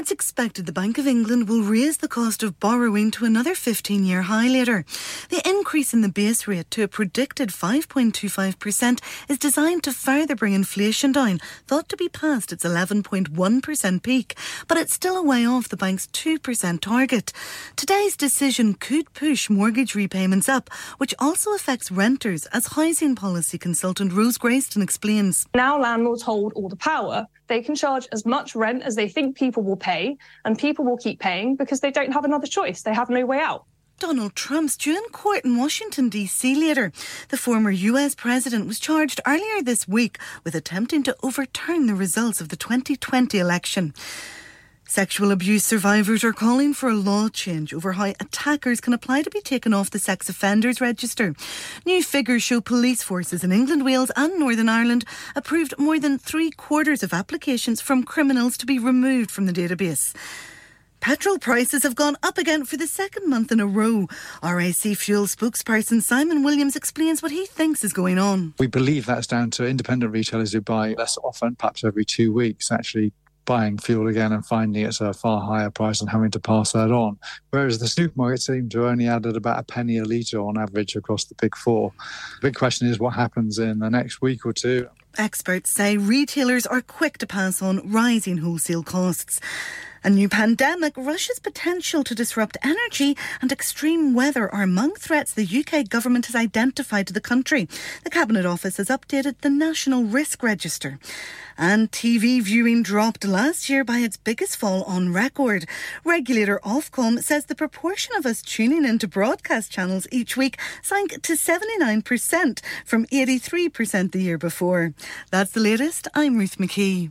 It's expected the Bank of England will raise the cost of borrowing to another 15 year high later. The increase in the base rate to a predicted 5.25% is designed to further bring inflation down, thought to be past its 11.1% peak, but it's still a way off the bank's 2% target. Today's decision could push mortgage repayments up, which also affects renters, as housing policy consultant Rose Grayston explains. Now landlords hold all the power they can charge as much rent as they think people will pay, and people will keep paying because they don't have another choice. They have no way out. Donald Trump's due in court in Washington, D.C. later. The former U.S. president was charged earlier this week with attempting to overturn the results of the 2020 election. Sexual abuse survivors are calling for a law change over how attackers can apply to be taken off the sex offenders register. New figures show police forces in England, Wales, and Northern Ireland approved more than three quarters of applications from criminals to be removed from the database. Petrol prices have gone up again for the second month in a row. RAC Fuel spokesperson Simon Williams explains what he thinks is going on. We believe that's down to independent retailers who buy less often, perhaps every two weeks, actually buying fuel again and finding it's a far higher price and having to pass that on. Whereas the supermarkets seem to only added about a penny a litre on average across the big four. The big question is what happens in the next week or two. Experts say retailers are quick to pass on rising wholesale costs. A new pandemic, Russia's potential to disrupt energy and extreme weather are among threats the UK government has identified to the country. The Cabinet Office has updated the National Risk Register. And TV viewing dropped last year by its biggest fall on record. Regulator Ofcom says the proportion of us tuning into broadcast channels each week sank to 79% from 83% the year before. That's the latest. I'm Ruth McKee.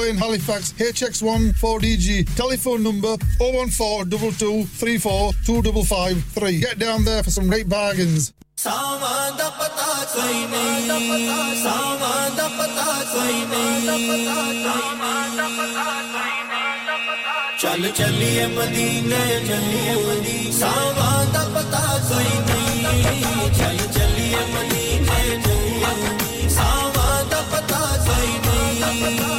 Lane, Halifax, HX1 4DG. Telephone number 014 Get down there for some great bargains. ਚੱਲ ਚੱਲੀਏ ਮਦੀਨੇ ਚੱਲੀਏ ਮਦੀਨੇ ਸਾਵਾਂ ਦਾ ਪਤਾ ਕੋਈ ਨਹੀਂ ਚੱਲ ਚੱਲੀਏ ਮਦੀਨੇ ਚੱਲੀਏ ਸਾਵਾਂ ਦਾ ਪਤਾ ਕੋਈ ਨਹੀਂ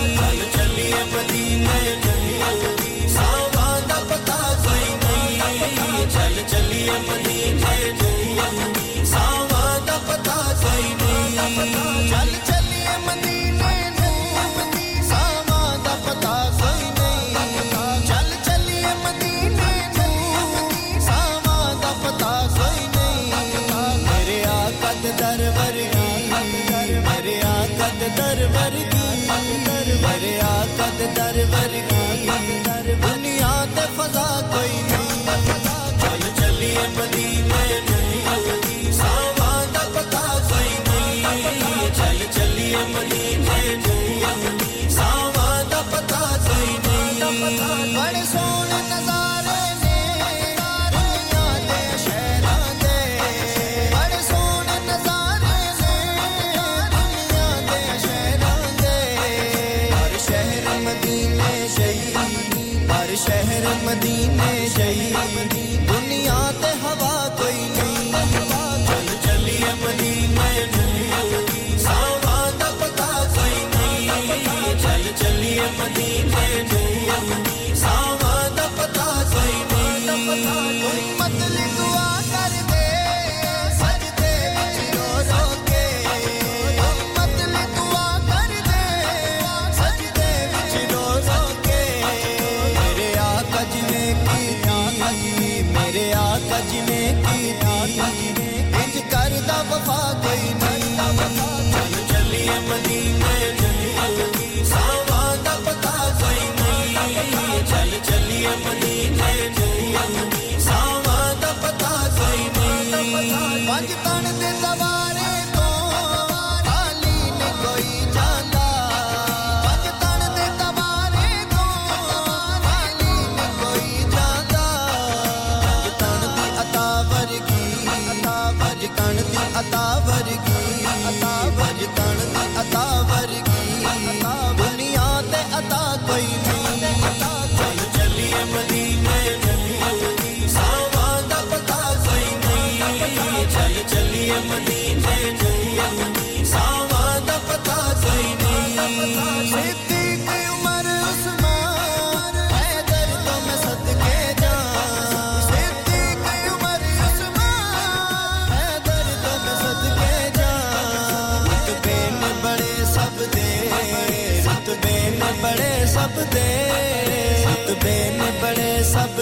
た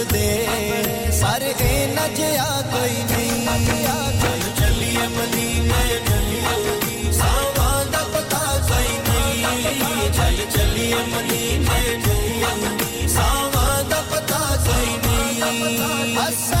ਲੱਭਦੇ ਪਰ ਇਹ ਨਜਿਆ ਕੋਈ ਨਹੀਂ ਆ ਕੋਈ ਚੱਲੀਏ ਮਦੀਨੇ ਚੱਲੀਏ ਸਾਵਾਂ ਦਾ ਪਤਾ ਕੋਈ ਨਹੀਂ ਚੱਲ ਚੱਲੀਏ ਮਦੀਨੇ ਚੱਲੀਏ ਸਾਵਾਂ ਦਾ ਪਤਾ ਕੋਈ ਨਹੀਂ ਅਸਾਂ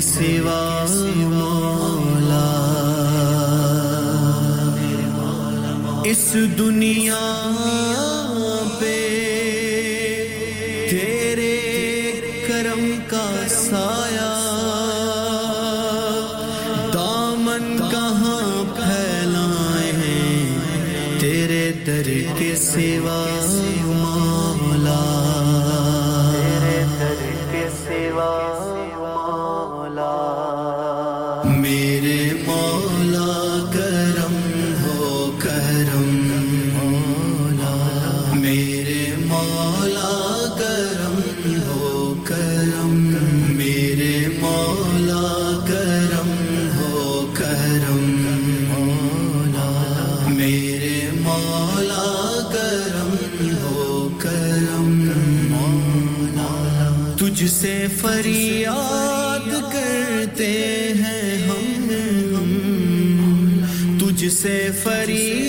सिवा मौला। इस दुनिया पे तेरे का दामन कहाँ फैलाए हैं तेरे दर के सेवा मामला तुझसे फरी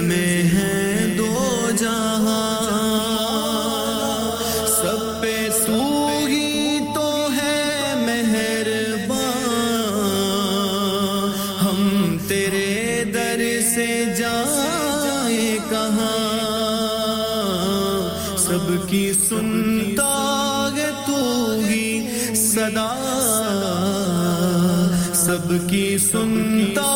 में है दो जहाँ। सब पे तो है मेहरबान। हम तेरे दर से जाए कहाँ। सबकी सदा। सबकी सुनता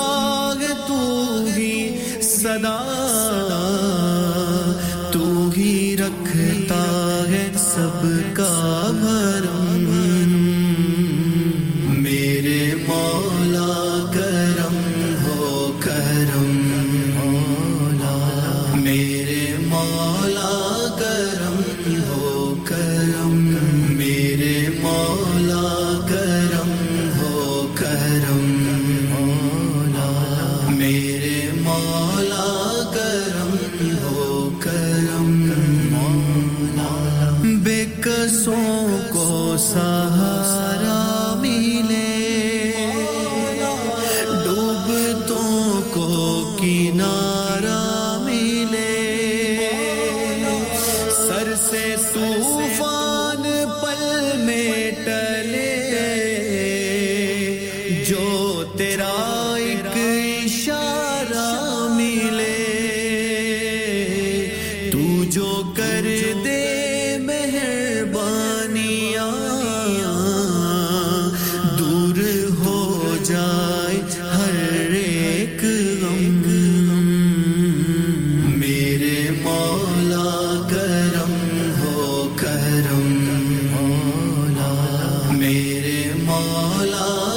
मौला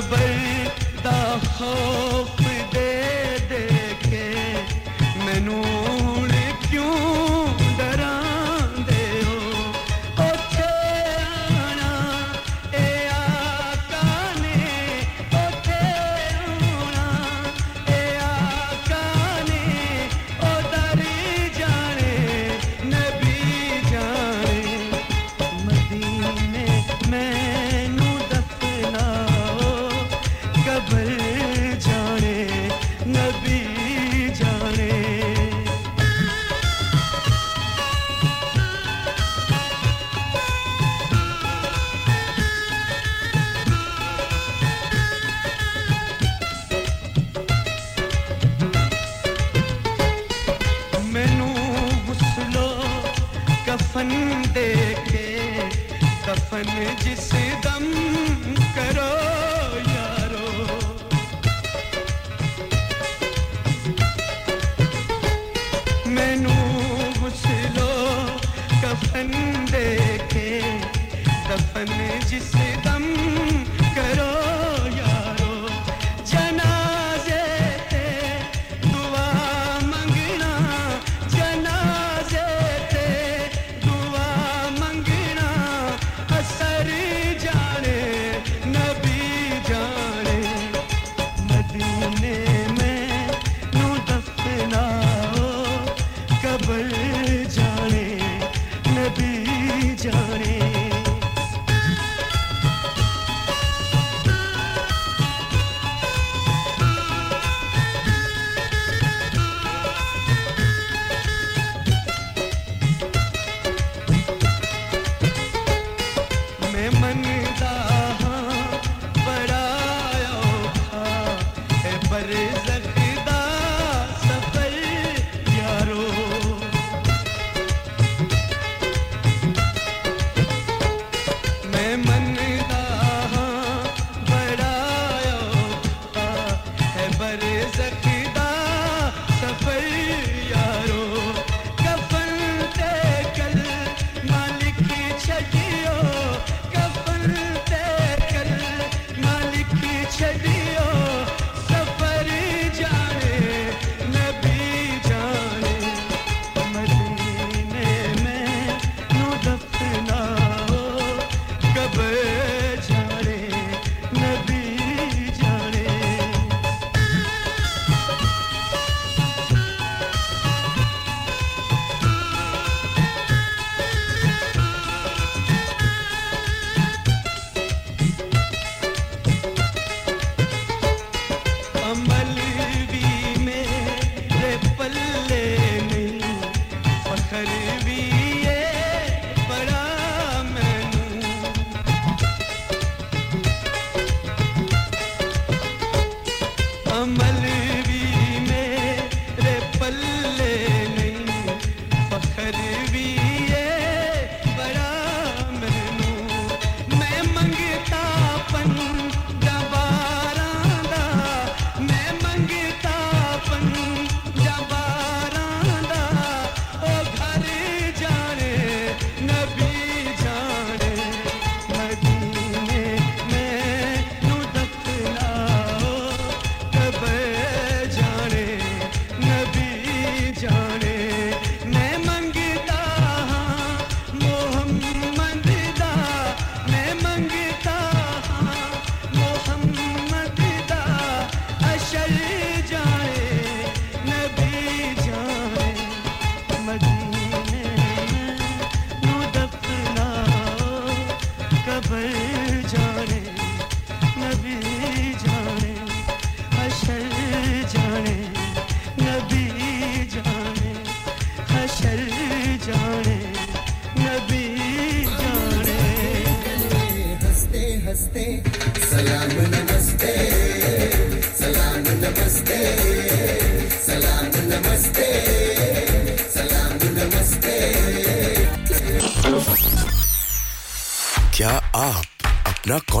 بيت دخول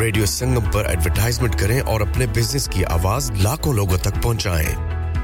रेडियो संगम पर एडवर्टाइजमेंट करें और अपने बिज़नेस की आवाज़ लाखों लोगों तक पहुंचाएँ।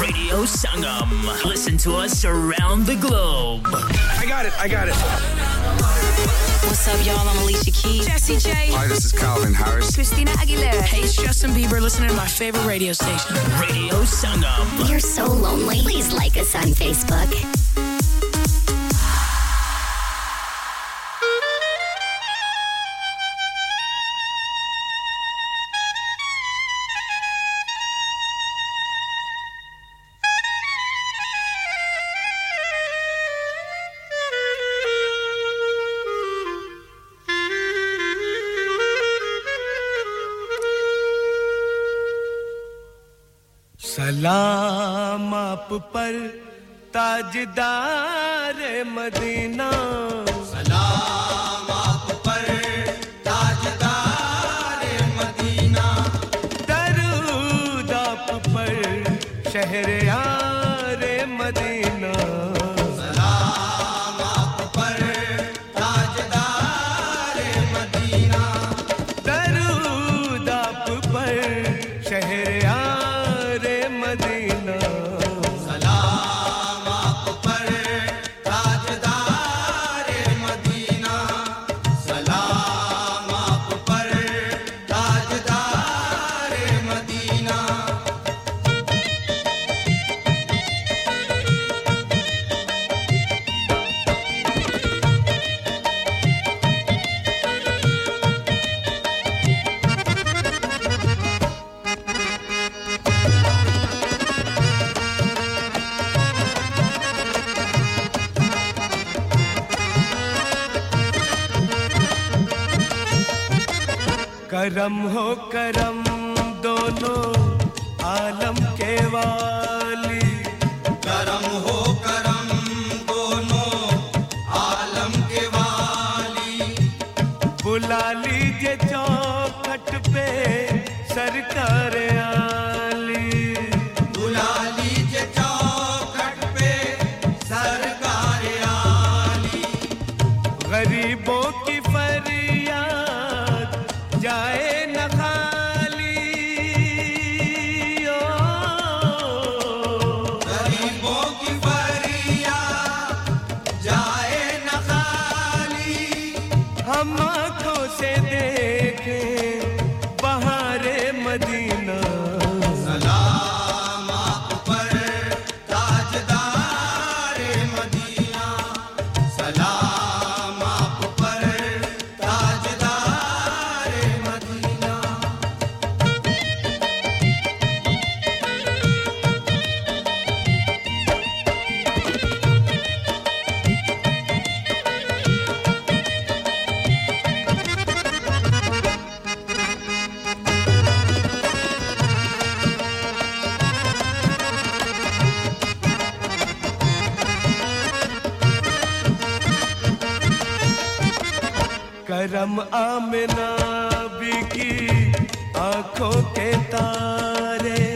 Radio Sangam. Listen to us around the globe. I got it. I got it. What's up, y'all? I'm Alicia Keys. Jessie J. Hi, this is Calvin Harris. Christina Aguilera. Hey, it's Justin Bieber listening to my favorite radio station. Radio Sangam. You're so lonely. Please like us on Facebook. आप पर ताजदार Medina. सलाम। करम हो करम दोनों आलम के वाली रम आमना बिकी आँखों के तारे।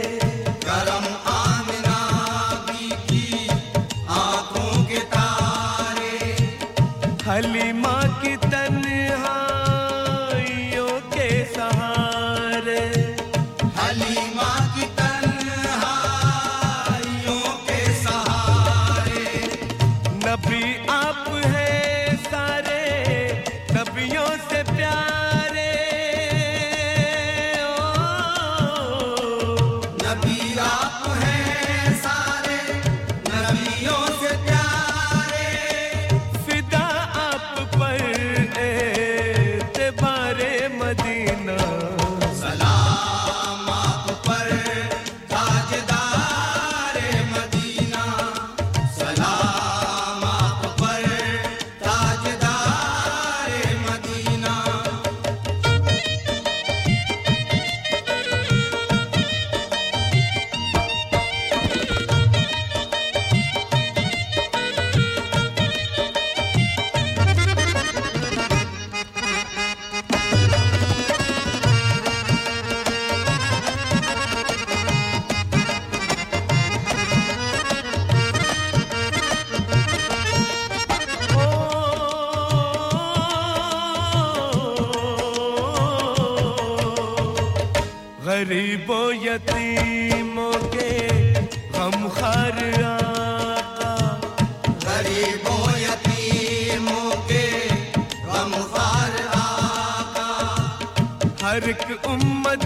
हर एक उम्मत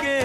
के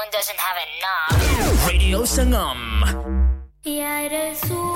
phone doesn't have enough. Radio Sangam. Ya Rasul.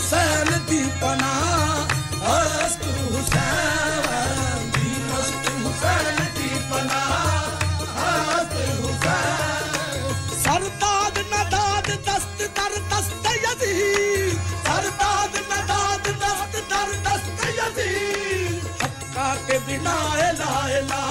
Hussain दी पना हुसैन दी मस्त हुसैन दी पना अस्त हुसैन। सरदाद नदाद दस्त दर दस्त यजीद सरदाद नदाद दस्त दर दस्त यदि हक्का के बिना ला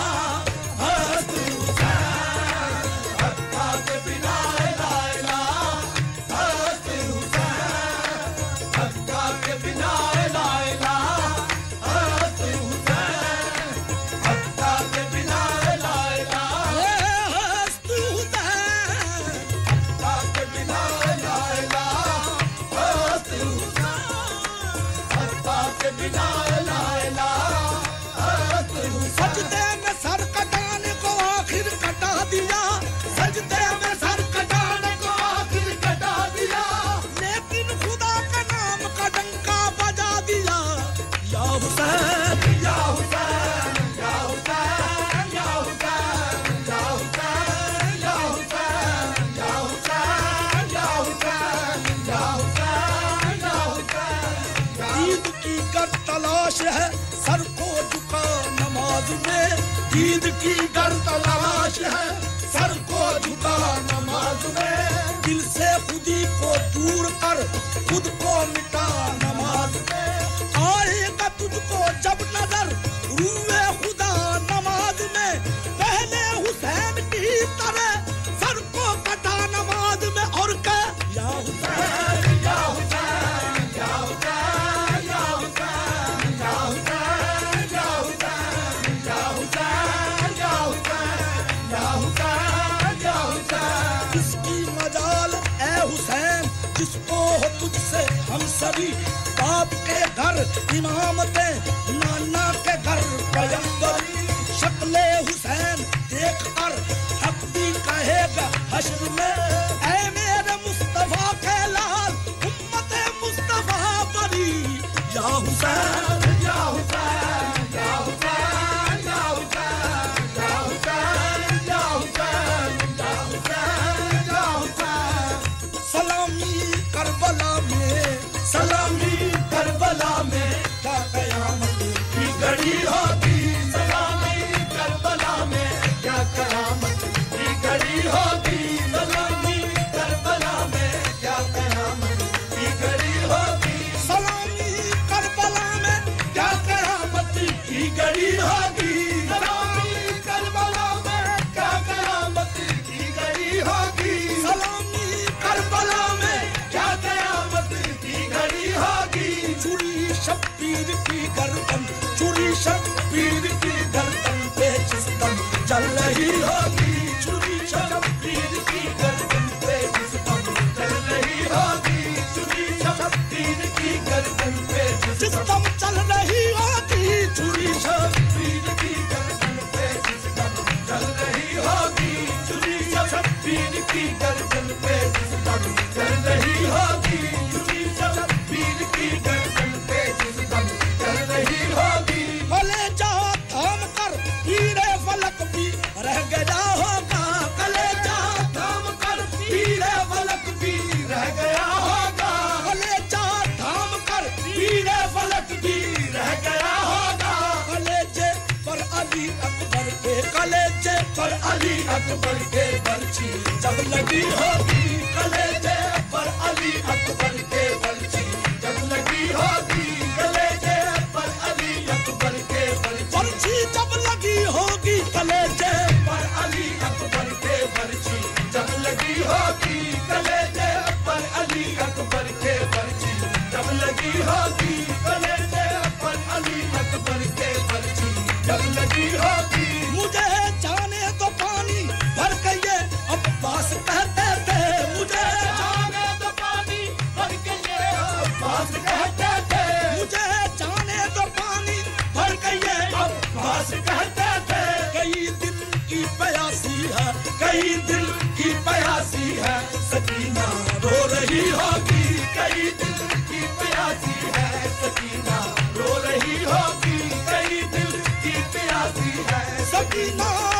खुद को Pretty big girl from the place is a double. Akbar के बर्ची जब लगी होगी कलेजे पर अली अकबर के बर्ची जब लगी होगी कलेजे पर अली अकबर के बर्ची जब लगी होगी कलेजे पर अली अकबर के बर्ची जब लगी होगी कलेजे पर अली अकबर के बर्ची जब लगी होगी कलेजे Anymore.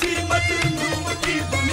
सीमत नूम की दुनिया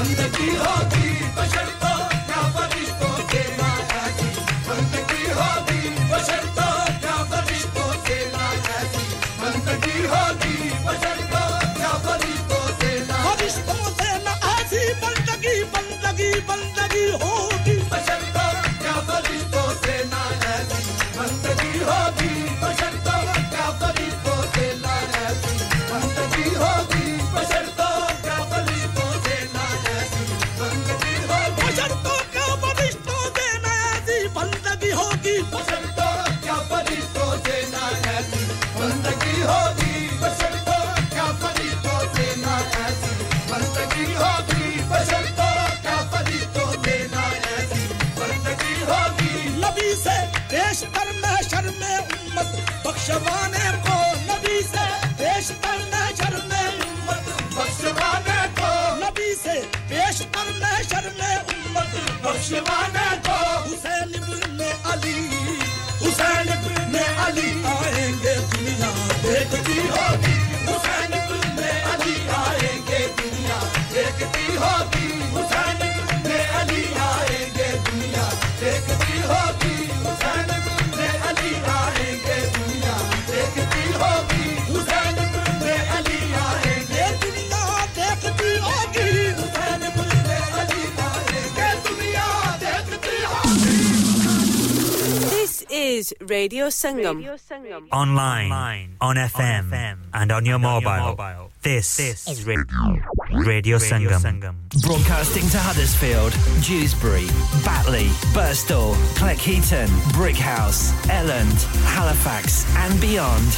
बंदगी होगी तो Radio Sangam. Online, Online, on, FM, on FM and on your, and mobile. Your mobile. This, this, is Radio, Radio, Radio Sangam. Sangam. Broadcasting to Huddersfield, Dewsbury, Batley, Birstall, Cleckheaton, Brighouse, Elland, Halifax, and beyond.